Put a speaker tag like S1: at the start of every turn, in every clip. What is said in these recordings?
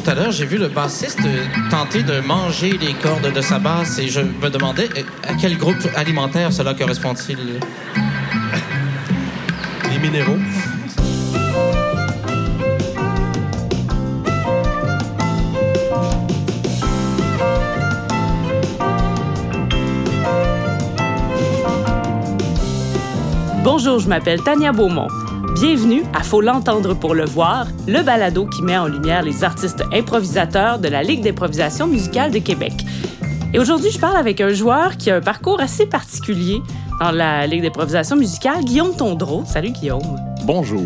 S1: tout à l'heure, j'ai vu le bassiste tenter de manger les cordes de sa basse et je me demandais euh, à quel groupe alimentaire cela correspond-il?
S2: Les minéraux.
S3: Bonjour, je m'appelle Tania Beaumont. Bienvenue à Faut l'entendre pour le voir, le balado qui met en lumière les artistes improvisateurs de la Ligue d'improvisation musicale de Québec. Et aujourd'hui, je parle avec un joueur qui a un parcours assez particulier dans la Ligue d'improvisation musicale, Guillaume Tondreau. Salut Guillaume.
S4: Bonjour.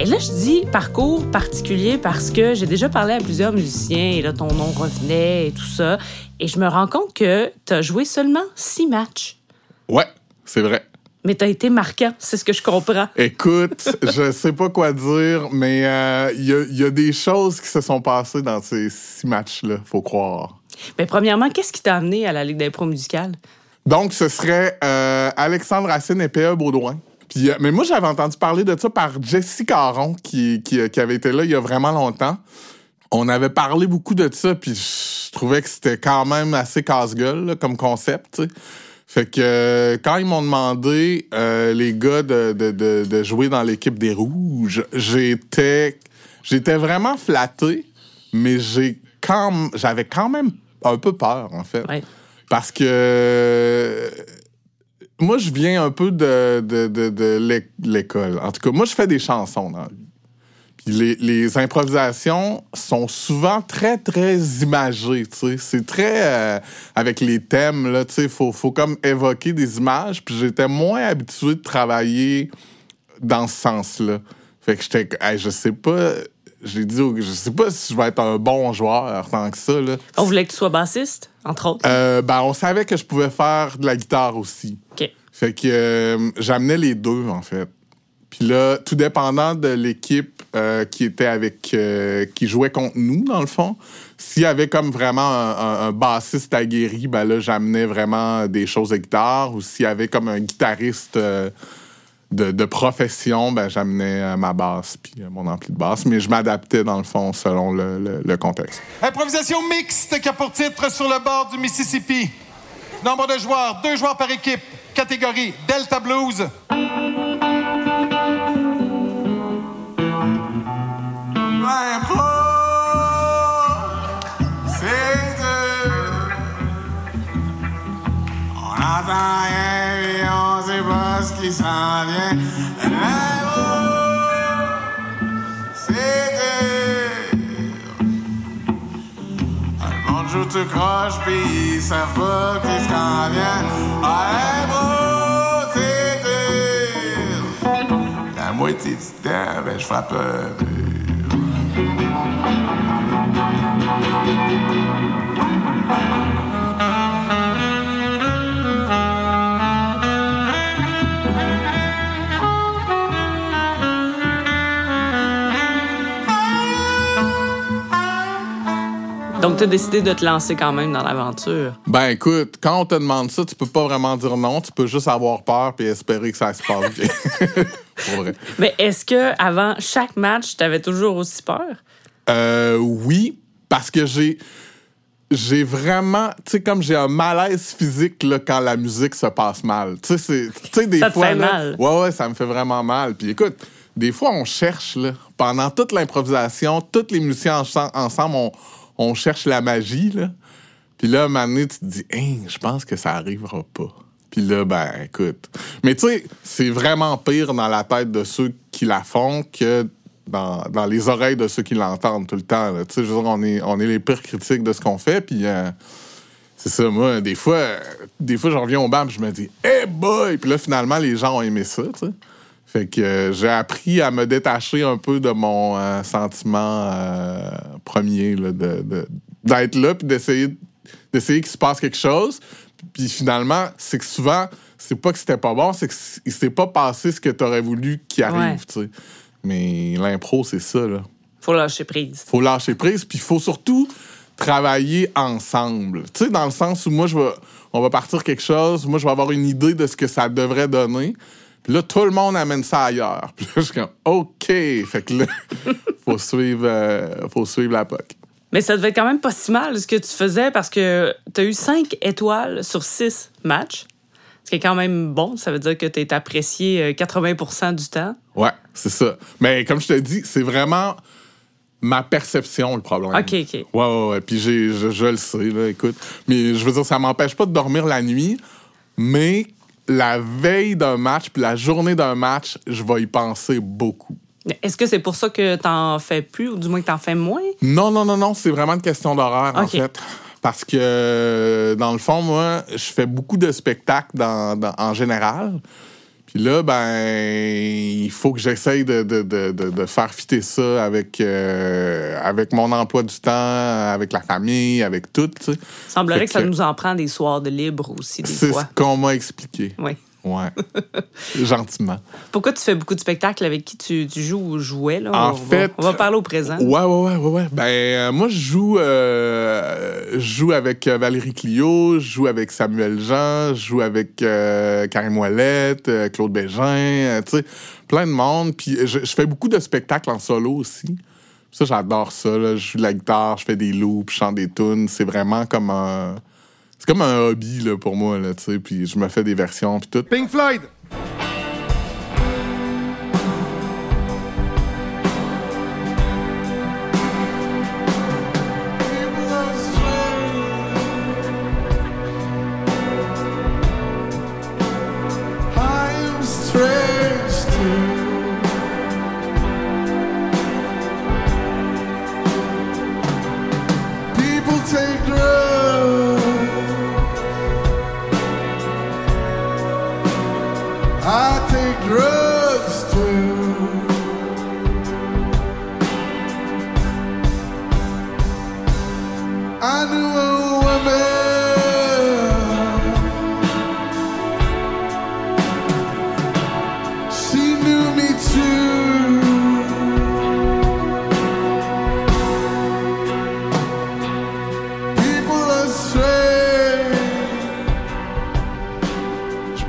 S3: Et là, je dis parcours particulier parce que j'ai déjà parlé à plusieurs musiciens et là, ton nom revenait et tout ça. Et je me rends compte que tu as joué seulement six matchs.
S4: Ouais, c'est vrai.
S3: Mais t'as été marquant, c'est ce que je comprends.
S4: Écoute, je sais pas quoi dire, mais il euh, y, a des choses qui se sont passées dans ces six matchs-là, faut croire.
S3: Mais premièrement, qu'est-ce qui t'a amené à la Ligue d'impro musicale?
S4: Donc, ce serait euh, Alexandre Racine et P.E. Baudouin. Puis, euh, mais moi, j'avais entendu parler de ça par Jessie Caron, qui, qui, avait été là il y a vraiment longtemps. On avait parlé beaucoup de ça, puis je trouvais que c'était quand même assez casse-gueule comme concept. Fait que euh, quand ils m'ont demandé, euh, les gars, de, de, de, jouer dans l'équipe des Rouges, j'étais j'étais vraiment flatté, mais j'ai quand j'avais quand même un peu peur, en fait. Parce que moi, je viens un peu de, de, de l'école. En tout cas, moi, je fais des chansons dans les, improvisations sont souvent très, très imagées, C'est très... Euh, avec les thèmes, là, tu sais, faut, faut comme évoquer des images. Puis j'étais moins habitué de travailler dans ce sens-là. Fait que j'étais... je sais pas... J'ai dit, je sais pas si je vais être un bon joueur tant que ça. Là.
S3: On voulait que tu sois bassiste, entre autres?
S4: Euh, ben, on savait que je pouvais faire de la guitare aussi.
S3: OK.
S4: Fait que euh, j'amenais les deux, en fait. Puis là, tout dépendant de l'équipe euh, qui était avec, euh, qui jouait contre nous, dans le fond, s'il y avait comme vraiment un, bassiste aguerri, ben là, j'amenais vraiment des choses de guitare. Ou s'il y avait comme un guitariste euh, de, profession, ben j'amenais ma basse puis mon ampli de basse. Mais je m'adaptais, dans le fond, selon le, le contexte.
S5: Improvisation mixte qui a pour titre sur le bord du Mississippi. Nombre de joueurs, deux joueurs par équipe. Catégorie Delta Blues.
S6: Savent pas qui s'en vient. Allez, c'est La moitié du temps, ben, je frappe.
S3: Donc, tu as décidé de te lancer quand même dans l'aventure.
S4: Ben, écoute, quand on te demande ça, tu peux pas vraiment dire non. Tu peux juste avoir peur puis espérer que ça se passe bien. Pour vrai.
S3: Mais est-ce que avant chaque match, tu avais toujours aussi peur?
S4: Euh, oui, parce que j'ai j'ai vraiment, tu sais, comme j'ai un malaise physique là, quand la musique se passe mal. Tu sais, des
S3: ça
S4: fois.
S3: Ça te fait mal.
S4: Ouais, ouais, ça me fait vraiment mal. Puis écoute, des fois, on cherche, là, pendant toute l'improvisation, tous les musiciens ensemble, on, on cherche la magie, là. Puis là, à un moment donné, tu te dis, je pense que ça arrivera pas. Puis là, ben, écoute. Mais tu sais, c'est vraiment pire dans la tête de ceux qui la font que dans, les oreilles de ceux qui l'entendent tout le temps. Tu sais, je veux dire, on est, les pires critiques de ce qu'on fait. Puis euh, c'est ça, moi, des fois, des fois, je reviens au bar je me dis, hey boy! Puis là, finalement, les gens ont aimé ça. Fait que euh, j'ai appris à me détacher un peu de mon euh, sentiment euh, premier d'être là puis d'essayer d'essayer qu'il se passe quelque chose. Puis finalement, c'est que souvent, c'est pas que c'était pas bon, c'est qu'il s'est pas passé ce que tu aurais voulu qu'il arrive, Mais l'impro, c'est ça, là.
S3: Faut lâcher prise.
S4: Faut lâcher prise, puis il faut surtout travailler ensemble. Tu sais, dans le sens où moi, je vais, on va partir quelque chose, moi, je vais avoir une idée de ce que ça devrait donner. Là, tout le monde amène ça ailleurs. Puis là, je suis comme, OK. Fait que là, faut suivre, euh, faut suivre la POC.
S3: Mais ça devait être quand même pas si mal ce que tu faisais parce que tu as eu 5 étoiles sur 6 matchs. Ce qui est quand même bon. Ça veut dire que tu es apprécié euh, 80% du temps.
S4: Ouais, c'est ça. Mais comme je te dis, c'est vraiment ma perception le problème.
S3: OK, OK.
S4: Ouais, ouais, ouais. Puis je, je le sais, là, écoute. Mais je veux dire, ça m'empêche pas de dormir la nuit, mais la veille d'un match, puis la journée d'un match, je vais y penser beaucoup.
S3: Est-ce que c'est pour ça que t'en fais plus ou du moins que t'en fais moins?
S4: Non, non, non, non, c'est vraiment une question d'horaire, en
S3: OK.
S4: fait. Parce que, dans le fond, moi, je fais beaucoup de spectacles dans, dans- en général. Puis là, ben, il faut que j'essaye de, de, de, de, faire fitter ça avec, euh, avec mon emploi du temps, avec la famille, avec tout, tu sais.
S3: Semblerait que ça nous en prend des soirs de libre aussi, des
S4: C'est ce
S3: fois.
S4: qu'on m'a expliqué.
S3: Oui.
S4: Ouais. Gentiment.
S3: Pourquoi tu fais beaucoup de spectacles avec qui tu, tu joues ou jouais? Là?
S4: En
S3: on,
S4: fait-
S3: va, on va parler au présent.
S4: Ouais, ouais, ouais, ouais, ouais. Ben, euh, moi, je joue, euh, joue avec euh, Valérie Clio, je joue avec Samuel Jean, je joue avec euh, Karim Ouellette, Claude Bégin, tu sais, plein de monde. Puis je, je fais beaucoup de spectacles en solo aussi. Ça, j'adore ça. Là. Je joue de la guitare, je fais des loops, je chante des tunes. C'est vraiment comme un... C'est comme un hobby là, pour moi, là, tu sais. Puis je me fais des versions, puis tout.
S5: Pink Floyd.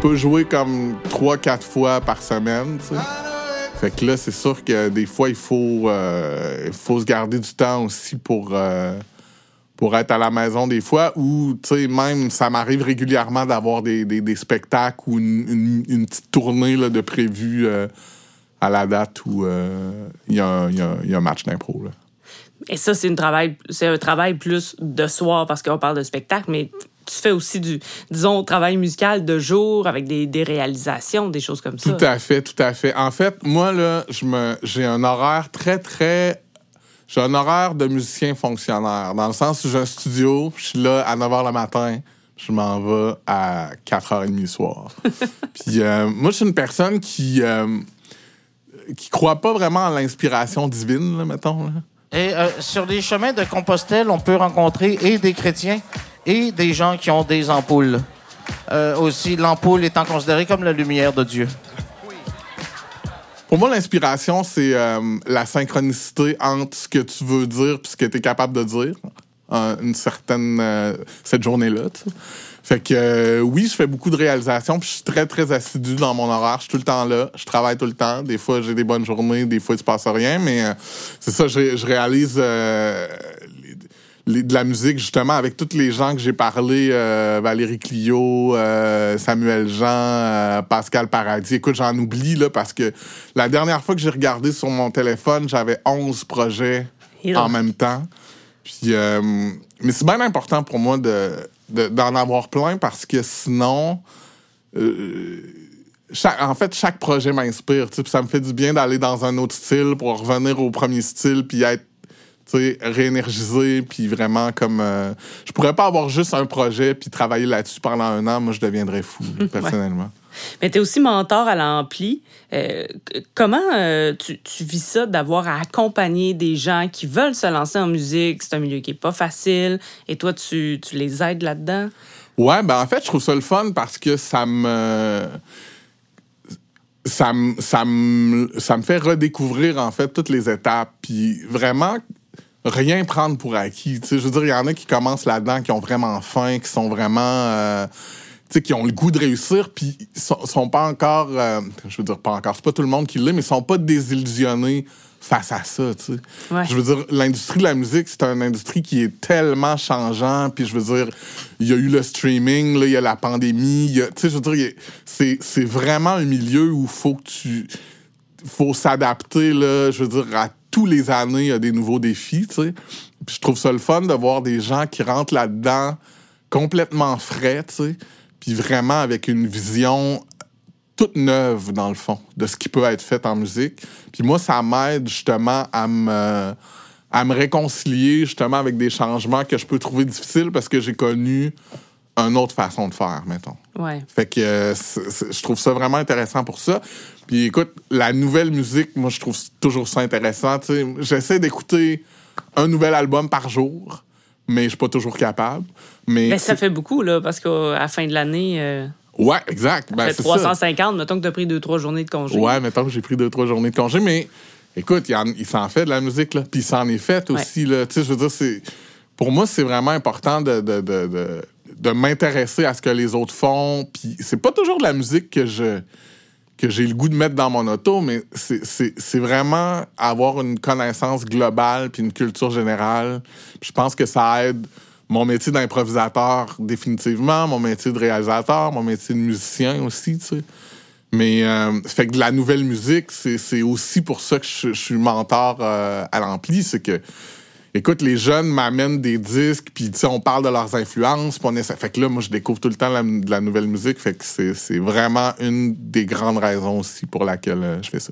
S4: Peux jouer comme 3-4 fois par semaine. Fait que là, c'est sûr que des fois, il faut, euh, faut se garder du temps aussi pour, euh, pour être à la maison des fois. Ou, tu sais, même, ça m'arrive régulièrement d'avoir des, des, spectacles ou une, une- petite tournée là, de prévu euh, à la date où il y, a y a un- match d'impro.
S3: Et ça, c'est un travail plus de soir parce qu'on parle de spectacle, mais tu fais aussi du, disons, travail musical de jour avec des, des réalisations, des choses comme ça.
S4: Tout à fait, tout à fait. En fait, moi, là, je me, j'ai un horaire très, très. J'ai un horaire de musicien fonctionnaire. Dans le sens où j'ai un studio, je suis là à 9 h le matin, je m'en vais à 4h30 le soir. Puis, euh, moi, je suis une personne qui. euh, qui croit pas vraiment en l'inspiration divine, là, mettons. là.
S1: Et euh, sur les chemins de Compostelle, on peut rencontrer et des chrétiens et des gens qui ont des ampoules. Euh, aussi, l'ampoule étant considérée comme la lumière de Dieu.
S4: Pour moi, l'inspiration, c'est euh, la synchronicité entre ce que tu veux dire et ce que tu es capable de dire euh, une certaine cette journée-là. Fait que oui, je fais beaucoup de réalisations, puis je suis très très assidu dans mon horaire. Je suis tout le temps là, je travaille tout le temps. Des fois, j'ai des bonnes journées, des fois, il se passe rien, mais c'est ça, je, réalise les- de la musique justement avec tous les gens que j'ai parlé, euh, Valérie Clio, euh, Samuel Jean, euh, Pascal Paradis. Écoute, j'en oublie là parce que la dernière fois que j'ai regardé sur mon téléphone, j'avais 11 projets en même temps. Puis, mais c'est bien important pour moi de, de- d'en avoir plein parce que sinon, chaque- en fait, chaque projet m'inspire. Ça me fait du bien d'aller dans un autre style pour revenir au premier style puis être réénergisé puis vraiment comme euh, je pourrais pas avoir juste un projet puis travailler là-dessus pendant un an moi je deviendrais fou personnellement
S3: Mais tu es aussi mentor à l'ampli. Euh, comment euh, tu, tu vis ça d'avoir à accompagner des gens qui veulent se lancer en musique? C'est un milieu qui est pas facile et toi, tu, tu les aides là-dedans?
S4: Ouais, ben en fait, je trouve ça le fun parce que ça me. Ça me, ça, me, ça me fait redécouvrir, en fait, toutes les étapes. Puis vraiment, rien prendre pour acquis. Je veux dire, il y en a qui commencent là-dedans, qui ont vraiment faim, qui sont vraiment. euh, sais, qui ont le goût de réussir, puis sont, sont pas encore, euh, je veux dire pas encore, c'est pas tout le monde qui l'est, mais ils sont pas désillusionnés face à ça, tu sais.
S3: Ouais.
S4: Je veux dire, l'industrie de la musique, c'est une industrie qui est tellement changeant, puis je veux dire, il y a eu le streaming, là, il y a la pandémie, tu sais, je veux dire, c'est, c'est vraiment un milieu où faut que tu, faut s'adapter, là, je veux dire, à tous les années, il y a des nouveaux défis, tu sais. Puis je trouve ça le fun de voir des gens qui rentrent là-dedans complètement frais, tu sais, puis vraiment avec une vision toute neuve, dans le fond, de ce qui peut être fait en musique. Puis moi, ça m'aide justement à me, à me réconcilier justement avec des changements que je peux trouver difficiles parce que j'ai connu une autre façon de faire, mettons.
S3: Ouais.
S4: Fait que euh, je trouve ça vraiment intéressant pour ça. Puis écoute, la nouvelle musique, moi, je trouve toujours ça intéressant. J'essaie d'écouter un nouvel album par jour, mais je suis pas toujours capable. Mais
S3: Ben, ça fait beaucoup, là, parce qu'à la fin de l'année, euh,
S4: Ouais, exact.
S3: ça
S4: Ben,
S3: fait
S4: c'est
S3: 350. Mettons que tu as pris deux, trois journées de congé.
S4: Ouais, mettons que j'ai pris deux, trois journées de congé, mais écoute, il, en- il s'en fait de la musique, là. Puis il s'en est fait aussi, là. Tu sais, je veux dire, c'est. Pour moi, c'est vraiment important de, de, de, de, de m'intéresser à ce que les autres font. Puis c'est pas toujours de la musique que je que j'ai le goût de mettre dans mon auto, mais c'est- vraiment avoir une connaissance globale puis une culture générale. Je pense que ça aide mon métier d'improvisateur définitivement, mon métier de réalisateur, mon métier de musicien aussi, tu sais. Mais euh, fait que de la nouvelle musique, c'est aussi pour ça que je, je suis mentor euh, à l'ampli, c'est que écoute, les jeunes m'amènent des disques, puis on parle de leurs influences, puis on essaie- fait que là, moi, je découvre tout le temps de la nouvelle musique, fait que c'est c'est vraiment une des grandes raisons aussi pour laquelle euh, je fais ça.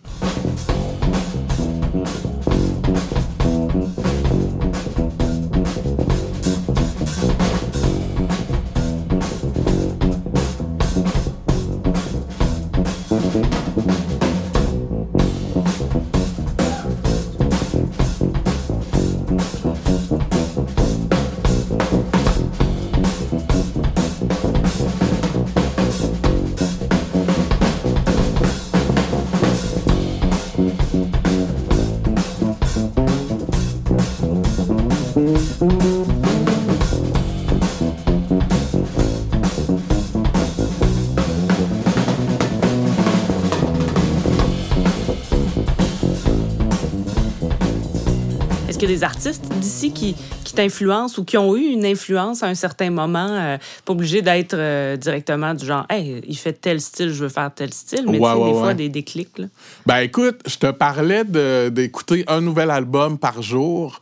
S3: A des artistes d'ici qui, qui t'influencent ou qui ont eu une influence à un certain moment? euh, pas obligé d'être euh, directement du genre, hey, il fait tel style, je veux faire tel style, mais
S4: Ouais,
S3: tu sais,
S4: ouais,
S3: des fois, des déclics. Là.
S4: Ben écoute, je te parlais d'écouter un nouvel album par jour.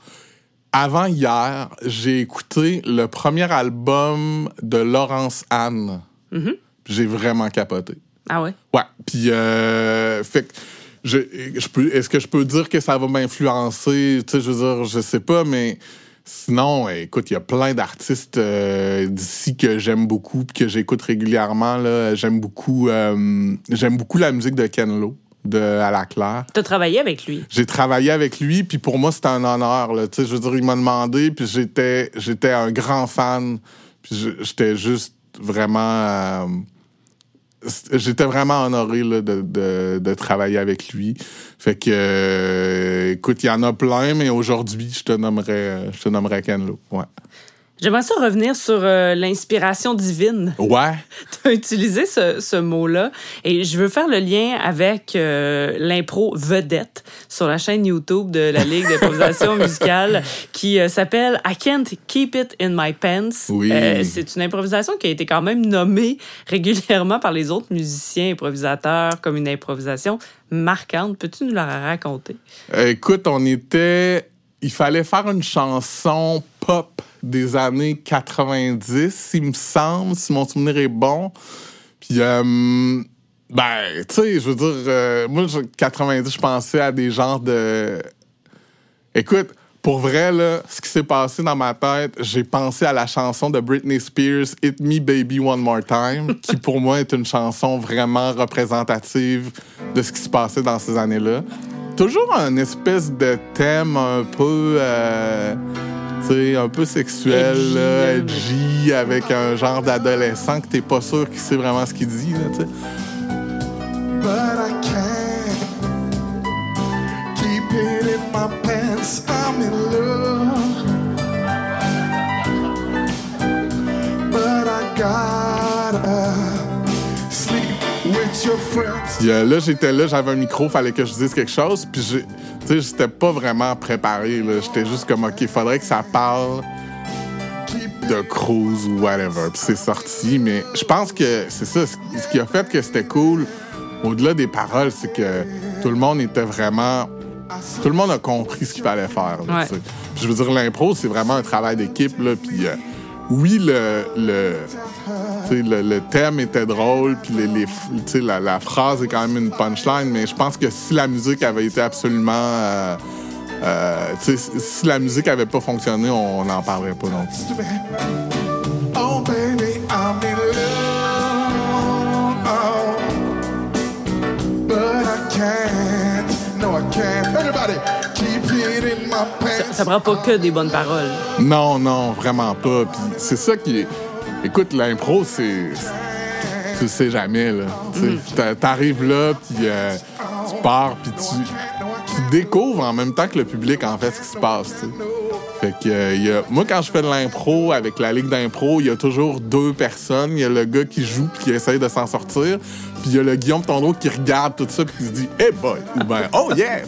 S4: Avant hier, j'ai écouté le premier album de Laurence Anne. J'ai vraiment capoté.
S3: Ah ouais?
S4: Ouais. Puis, euh, fait que, je, je peux, est-ce que je peux dire que ça va m'influencer? Tu sais, je veux dire, je sais pas, mais sinon, écoute, il y a plein d'artistes euh, d'ici que j'aime beaucoup puis que j'écoute régulièrement. Là. J'aime beaucoup, euh, j'aime beaucoup la musique de Ken Lo, de À la Claire.
S3: Tu as travaillé avec lui?
S4: J'ai travaillé avec lui, puis pour moi, c'était un honneur. Là. Je veux dire, il m'a demandé, puis j'étais, j'étais un grand fan. Puis j'étais juste vraiment... euh, j'étais vraiment honoré là, de, de, travailler avec lui. Fait que, euh, écoute, il y en a plein, mais aujourd'hui, je te nommerais, euh, je te nommerais Ken Lo. Ouais.
S3: J'aimerais ça revenir sur euh, l'inspiration divine.
S4: Ouais.
S3: Tu as utilisé ce, ce mot-là et je veux faire le lien avec euh, l'impro vedette sur la chaîne YouTube de la Ligue d'improvisation musicale qui euh, s'appelle I Can't Keep It in My Pants.
S4: Oui.
S3: C'est une improvisation qui a été quand même nommée régulièrement par les autres musiciens improvisateurs comme une improvisation marquante. Peux-tu nous la raconter?
S4: Écoute, on était. Il fallait faire une chanson pop des années 90, il me semble, si mon souvenir est bon. Puis, euh, ben, tu sais, je veux dire, euh, moi, je- 90, je pensais à des genres de. Écoute, pour vrai, là, ce qui s'est passé dans ma tête, j'ai pensé à la chanson de Britney Spears, Hit Me Baby One More Time, qui pour moi est une chanson vraiment représentative de ce qui se passait dans ces années-là. Toujours un espèce de thème un peu, euh, sais, un peu sexuel,
S3: Edgy,
S4: là,
S3: là,
S4: edgy, avec un genre d'adolescent que t'es pas sûr qu'il sait vraiment ce qu'il dit, là, tu sais.
S6: but I can't keep it in my pants. I'm in love,
S4: Puis euh, là, j'étais là, j'avais un micro, fallait que je dise quelque chose. Puis, tu sais, j'étais pas vraiment préparé. J'étais juste comme, OK, faudrait que ça parle de cruise ou whatever. Puis c'est sorti. Mais je pense que c'est ça. Ce qui a fait que c'était cool, au-delà des paroles, c'est que tout le monde était vraiment. Tout le monde a compris ce qu'il fallait faire. là,
S3: Ouais.
S4: je veux dire, l'impro, c'est vraiment un travail d'équipe. là. Puis euh, oui, le, le, le, le thème était drôle, puis les, la, la phrase est quand même une punchline, mais je pense que si la musique avait été absolument... euh, euh, si la musique avait pas fonctionné, on n'en parlerait pas non plus.
S6: Oh, I can't. No, I can't. Everybody,
S3: Ça prend pas que des bonnes paroles.
S4: Non, non, vraiment pas. Puis c'est ça qui est... Écoute, l'impro, c'est... Tu le sais jamais, là. Tu sais, t'a- T'arrives là, puis euh, tu pars, puis tu, tu découvres en même temps que le public, en fait, ce qui se passe, tu sais. Fait que, euh, il y a... moi, quand je fais de l'impro avec la ligue d'impro, il y a toujours deux personnes. Il y a le gars qui joue puis qui essaye de s'en sortir. Puis il y a le Guillaume Tondreau qui regarde tout ça puis qui se dit « Hey boy! » ou ben « Oh yeah! ».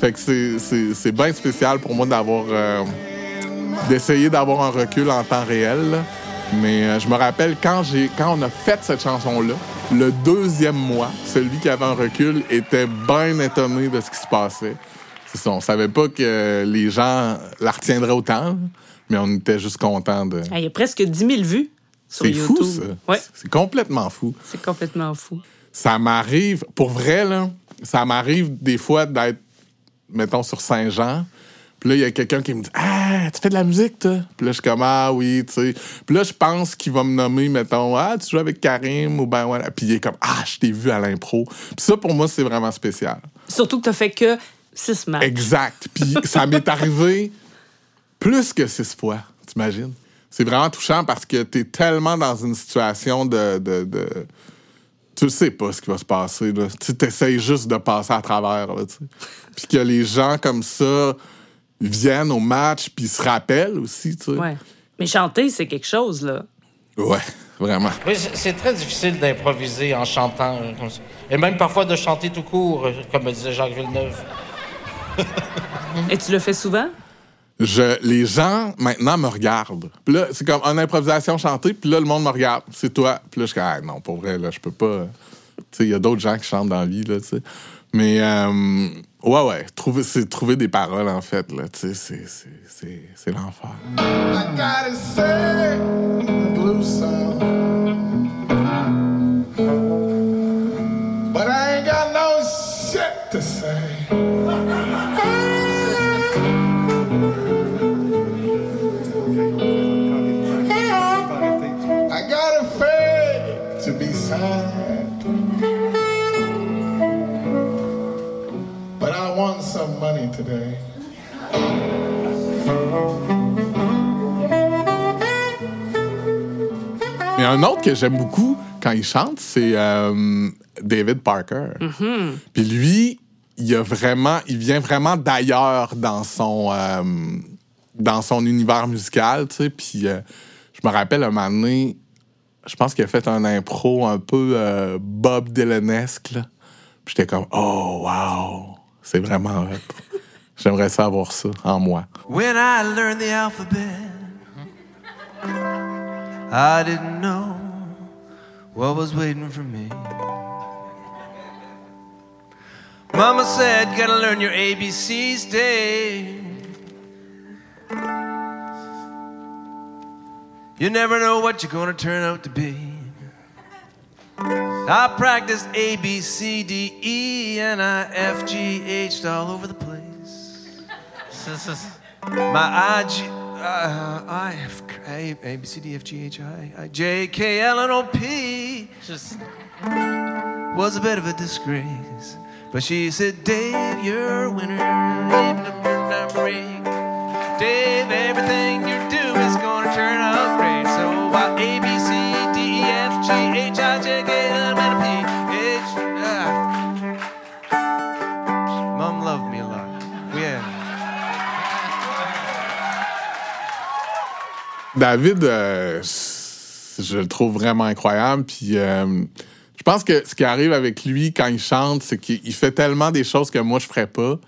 S4: Fait que c'est- bien spécial pour moi d'avoir... euh, d'essayer d'avoir un recul en temps réel. là. Mais euh, je me rappelle quand j'ai quand on a fait cette chanson-là, le deuxième mois, celui qui avait un recul était bien étonné de ce qui se passait. C'est ça, on savait pas que les gens la retiendraient autant, mais on était juste contents de.
S3: Il y a presque 10 000 vues sur
S4: C'est
S3: YouTube.
S4: fou ça.
S3: Ouais,
S4: C'est complètement fou.
S3: c'est complètement fou.
S4: Ça m'arrive, pour vrai, là, ça m'arrive des fois d'être, mettons, sur Saint-Jean. Puis là, il y a quelqu'un qui me dit Ah, tu fais de la musique, toi? Puis là, je suis comme Ah oui, tu sais. Puis là, je pense qu'il va me nommer, mettons, Ah, tu joues avec Karim ou ben voilà. Puis il est comme Ah, je t'ai vu à l'impro. Puis ça, pour moi, c'est vraiment spécial.
S3: Surtout que t'as fait que 6 matchs.
S4: Exact. Puis ça m'est arrivé plus que six fois, t'imagines? C'est vraiment touchant parce que t'es tellement dans une situation de. de, de- tu ne sais pas ce qui va se passer. Là. Tu essayes juste de passer à travers. Là. Puis que les gens comme ça viennent au match puis se rappellent aussi. Tu sais.
S3: Ouais. Mais chanter, c'est quelque chose, là.
S4: Ouais, vraiment.
S1: Oui, c'est très difficile d'improviser en chantant euh, comme ça. Et même parfois de chanter tout court, euh, comme me disait Jacques Villeneuve.
S3: Et tu le fais souvent?
S4: Je, les gens, maintenant, me regardent. Puis là, c'est comme une improvisation chantée, puis là, le monde me regarde. C'est toi. Puis là, je suis comme, ah, non, pour vrai, là, je peux pas. Tu sais, il y a d'autres gens qui chantent dans la vie, là, tu sais. Mais, euh, ouais, ouais, trouver, c'est trouver des paroles, en fait, là, tu sais, c'est, c'est, c'est, c'est l'enfer. Un autre que j'aime beaucoup quand il chante, c'est euh, David Parker. Puis lui, il a vraiment, il vient vraiment d'ailleurs dans son euh, dans son univers musical, tu sais. Puis euh, je me rappelle un moment donné, je pense qu'il a fait un impro un peu euh, Bob Dylanesque. Puis j'étais comme, oh wow, c'est vraiment. J'aimerais ça avoir ça en moi.
S2: When I learned the alphabet, I didn't know what was waiting for me. Mama said, gotta learn your ABCs, Dave. You never know what you're gonna turn out to be. I practiced A, B, C, D, E, N, I, F, G, H all over the place. My I, G, uh, I, F, A, A, B, C, D, F, G, H, I, I, J, K, L, N, O, P
S1: Just-
S2: was a bit of a disgrace. But she said, Dave, you're a winner.
S4: David, euh, je le trouve vraiment incroyable. Puis euh, je pense que ce qui arrive avec lui quand il chante, c'est qu'il fait tellement des choses que moi je ferais pas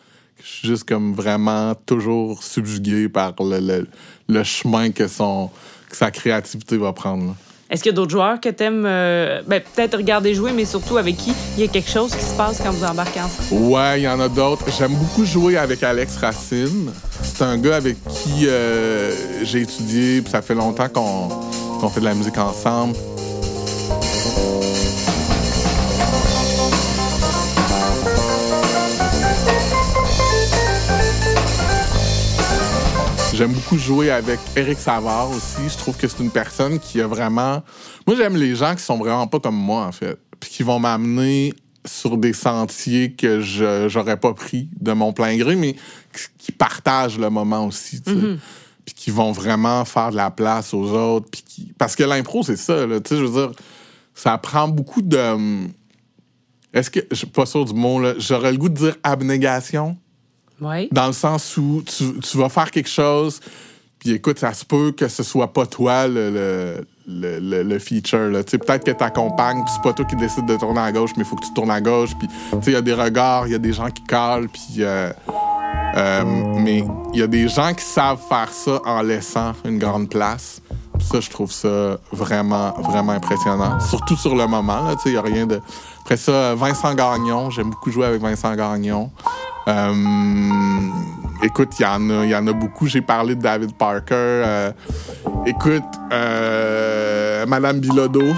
S4: je suis juste comme vraiment toujours subjugué par le, chemin que sa créativité va prendre.
S3: Est-ce qu'il y a d'autres joueurs que t'aimes euh, ben, peut-être regarder jouer, mais surtout avec qui il y a quelque chose qui se passe quand vous embarquez ensemble?
S4: Ouais, il y en a d'autres. J'aime beaucoup jouer avec Alex Racine. C'est un gars avec qui euh, j'ai étudié, puis ça fait longtemps qu'on fait de la musique ensemble. J'aime beaucoup jouer avec Eric Savard aussi. Je trouve que c'est une personne qui a vraiment. Moi, j'aime les gens qui sont vraiment pas comme moi, en fait. Puis qui vont m'amener sur des sentiers que je j'aurais pas pris de mon plein gré, mais qui- partagent le moment aussi, tu sais. Puis qui vont vraiment faire de la place aux autres. Puis qui... Parce que l'impro, c'est ça, là. Tu sais, je veux dire, ça prend beaucoup de. hum, Est-ce que. Je suis pas sûr du mot, là. J'aurais le goût de dire abnégation? Dans le sens où tu, tu vas faire quelque chose, puis écoute, ça se peut que ce soit pas toi le, le, le, le- feature. Peut-être que t'accompagnes, puis c'est pas toi qui décide de tourner à gauche, mais il faut que tu tournes à gauche. Puis il y a des regards, il y a des gens qui calent, puis... euh, euh, mais il y a des gens qui savent faire ça en laissant une grande place. Ça, je trouve ça vraiment, vraiment impressionnant. Surtout sur le moment, a rien de... Après ça, Vincent Gagnon, j'aime beaucoup jouer avec Vincent Gagnon. Euh, écoute, il y, en a- y en a beaucoup. J'ai parlé de David Parker. Euh, écoute, euh, Madame Bilodeau,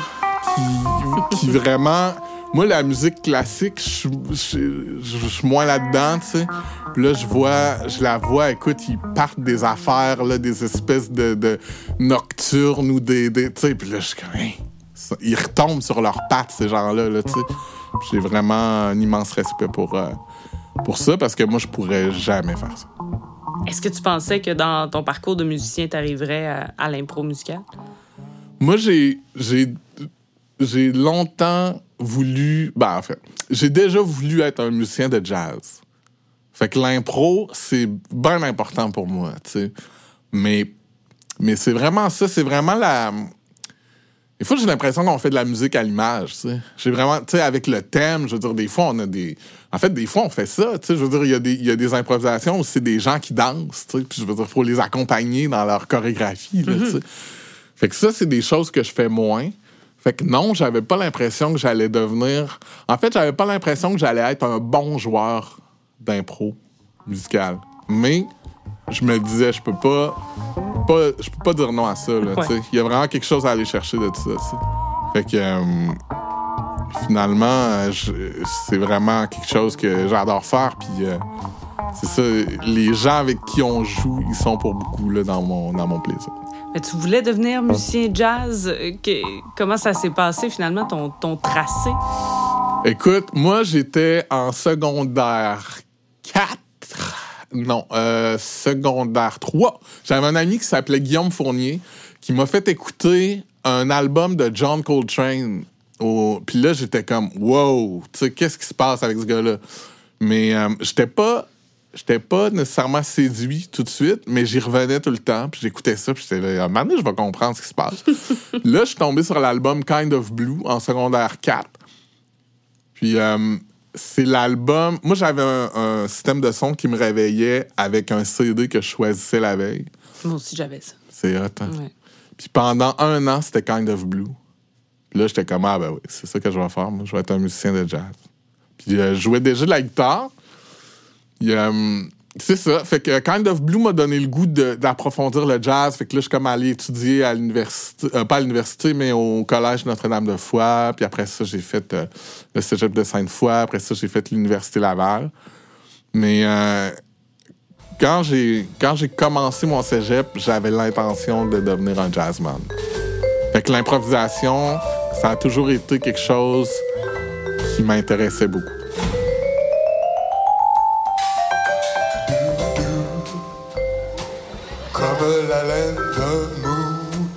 S4: qui, vraiment... Moi, la musique classique, je suis- moins là-dedans, tu sais. Puis là, je vois, je la vois, écoute, ils partent des affaires, là, des espèces de, nocturnes ou des... tu sais, puis là, je suis comme... Ils retombent sur leurs pattes, ces gens-là, là, tu sais. J'ai vraiment un immense respect pour, euh, pour ça, parce que moi, je pourrais jamais faire ça.
S3: Est-ce que tu pensais que dans ton parcours de musicien, tu arriverais à, à l'impro musical?
S4: Moi, j'ai, j'ai, j'ai longtemps voulu. Ben, en fait, j'ai déjà voulu être un musicien de jazz. Fait que l'impro, c'est bien important pour moi, tu sais. Mais, mais c'est vraiment ça, c'est vraiment la. Des fois, j'ai l'impression qu'on fait de la musique à l'image, tu sais. J'ai vraiment, tu sais, avec le thème, je veux dire, des fois, on a des. En fait, des fois, on fait ça, tu sais. Je veux dire, il y, a des- il y a des improvisations où c'est des gens qui dansent, tu sais. Puis je veux dire, il faut les accompagner dans leur chorégraphie, là, tu sais. Fait que ça, c'est des choses que je fais moins. Fait que non, j'avais pas l'impression que j'allais devenir. En fait, j'avais pas l'impression que j'allais être un bon joueur d'impro musical. Mais je me disais, je peux pas, pas je peux pas dire non à ça. là,
S3: Ouais.
S4: Il y a vraiment quelque chose à aller chercher de tout ça. Fait que euh, finalement, c'est vraiment quelque chose que j'adore faire. Puis euh, c'est ça, les gens avec qui on joue, ils sont pour beaucoup là, dans, mon, dans mon plaisir.
S3: Mais tu voulais devenir musicien jazz. euh, que- comment ça s'est passé finalement, ton, ton tracé?
S4: Écoute, moi, j'étais en secondaire 4. Non, euh, secondaire 3. J'avais un ami qui s'appelait Guillaume Fournier qui m'a fait écouter un album de John Coltrane. Au... Puis là, j'étais comme, wow, tu sais, qu'est-ce qui se passe avec ce gars-là? Mais euh, j'étais pas. J'étais pas nécessairement séduit tout de suite, mais j'y revenais tout le temps, puis j'écoutais ça, puis j'étais là, maintenant je vais comprendre ce qui se passe. là, je suis tombé sur l'album Kind of Blue en secondaire 4. Puis euh, c'est l'album. Moi, j'avais un, un système de son qui me réveillait avec un CD que je choisissais la veille.
S3: Moi aussi, j'avais ça.
S4: C'est hot. hein?
S3: Ouais.
S4: Puis pendant un an, c'était Kind of Blue. Puis là, j'étais comme, ah ben oui, c'est ça que je vais faire. Moi, je vais être un musicien de jazz. Puis euh, je jouais déjà de la guitare. Il y a, hum, c'est ça. Fait que Kind of Blue m'a donné le goût de- d'approfondir le jazz. Fait que là, je suis comme allé étudier à l'université, euh, pas à l'université, mais au collège Notre-Dame-de-Foix. Puis après ça, j'ai fait euh, le cégep de Sainte-Foy. Après ça, j'ai fait l'université Laval. Mais euh, quand j'ai quand j'ai commencé mon cégep, j'avais l'intention de devenir un jazzman. Fait que l'improvisation, ça a toujours été quelque chose qui m'intéressait beaucoup.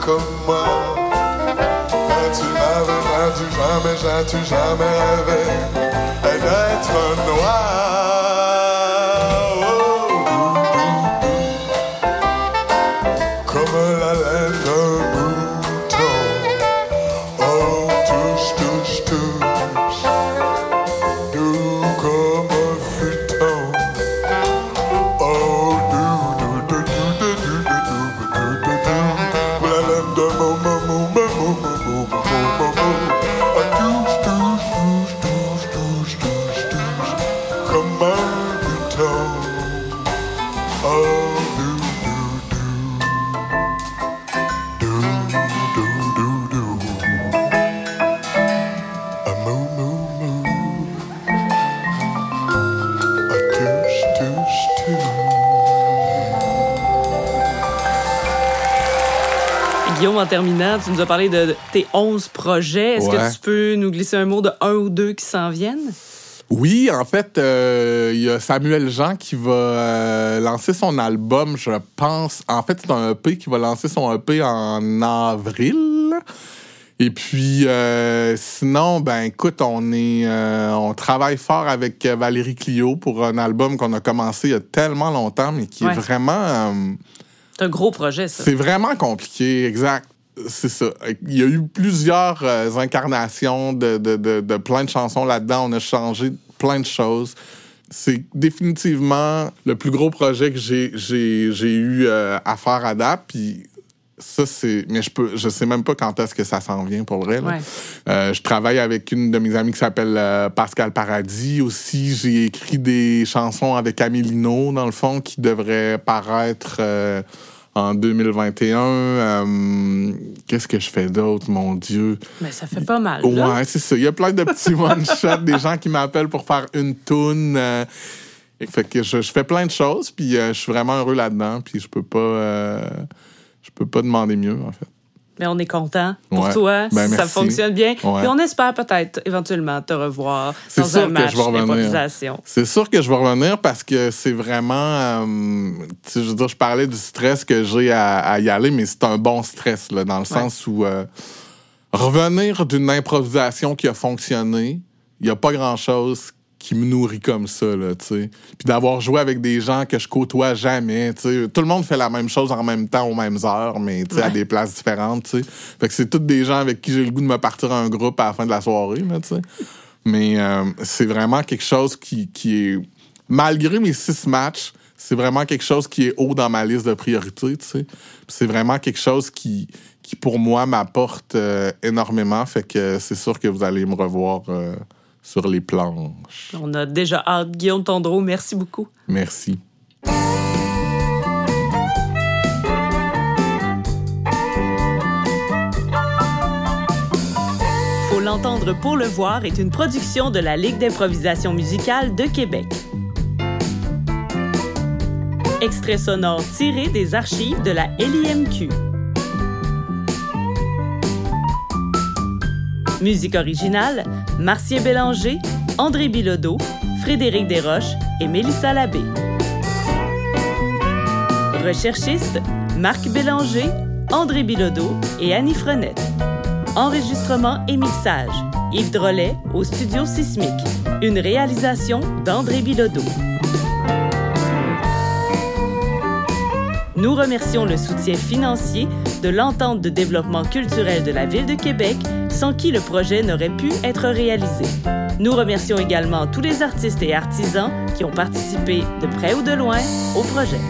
S6: comme moi? As-tu rêvé, as-tu jamais, as-tu jamais rêvé d'être noir?
S3: En terminant, tu nous as parlé de tes 11 projets. Est-ce
S4: Ouais.
S3: que tu peux nous glisser un mot de un ou deux qui s'en viennent?
S4: Oui, en fait, euh, il y a Samuel Jean qui va euh, lancer son album, je pense. En fait, c'est un EP qui va lancer son EP en avril. Et puis, euh, sinon, ben écoute, on est, on travaille fort avec Valérie Clio pour un album qu'on a commencé il y a tellement longtemps, mais qui
S3: Ouais.
S4: est vraiment,
S3: C'est un gros projet, ça.
S4: c'est vraiment compliqué, exact. C'est ça. Il y a eu plusieurs euh, incarnations de, de, de, de plein de chansons là-dedans. On a changé plein de choses. C'est définitivement le plus gros projet que j'ai, eu euh, à faire à date. Puis ça, c'est. Mais je peux. Je sais même pas quand est-ce que ça s'en vient pour vrai.
S3: Ouais.
S4: Euh, je travaille avec une de mes amies qui s'appelle euh, Pascal Paradis aussi. J'ai écrit des chansons avec Amélino, dans le fond, qui devraient paraître euh, en 2021. Euh, Qu'est-ce que je fais d'autre, mon Dieu?
S3: Mais ça fait pas mal. là.
S4: Ouais, c'est ça. Il y a plein de petits one-shots, des gens qui m'appellent pour faire une toune. euh, fait que je, je fais plein de choses, puis euh, je suis vraiment heureux là-dedans, puis je peux pas... je peux pas demander mieux, en fait.
S3: Mais on est content pour
S4: Ouais.
S3: toi.
S4: Ben,
S3: si ça fonctionne bien.
S4: Ouais.
S3: Puis on espère peut-être éventuellement te revoir
S4: C'est
S3: dans
S4: sûr
S3: un match d'improvisation.
S4: C'est sûr que je vais revenir parce que c'est vraiment. euh, je veux dire, je parlais du stress que j'ai à, à y aller, mais c'est un bon stress, là, dans le sens où euh, revenir d'une improvisation qui a fonctionné, il n'y a pas grand-chose qui me nourrit comme ça, là, tu sais. Puis d'avoir joué avec des gens que je côtoie jamais, tu sais. Tout le monde fait la même chose en même temps, aux mêmes heures, mais, tu sais, à des places différentes, tu sais. Fait que c'est tous des gens avec qui j'ai le goût de me partir un groupe à la fin de la soirée, là, tu sais. Mais euh, c'est vraiment quelque chose qui, qui est... Malgré mes six matchs, c'est vraiment quelque chose qui est haut dans ma liste de priorités, tu sais. C'est vraiment quelque chose qui, qui pour moi, m'apporte euh, énormément. Fait que c'est sûr que vous allez me revoir euh, sur les planches.
S3: On a déjà hâte. Guillaume Tondreau, merci beaucoup.
S4: Merci.
S3: Faut l'entendre pour le voir est une production de la Ligue d'improvisation musicale de Québec. Extrait sonore tiré des archives de la LIMQ. Musique originale, Martien Bélanger, André Bilodeau, Frédéric Desroches et Mélissa Labbé. Recherchistes, Marc Bélanger, André Bilodeau et Annie Frenette. Enregistrement et mixage, Yves Drolet au Studio Sismique. Une réalisation d'André Bilodeau. Nous remercions le soutien financier de l'entente de développement culturel de la Ville de Québec, sans qui le projet n'aurait pu être réalisé. Nous remercions également tous les artistes et artisans qui ont participé de près ou de loin au projet.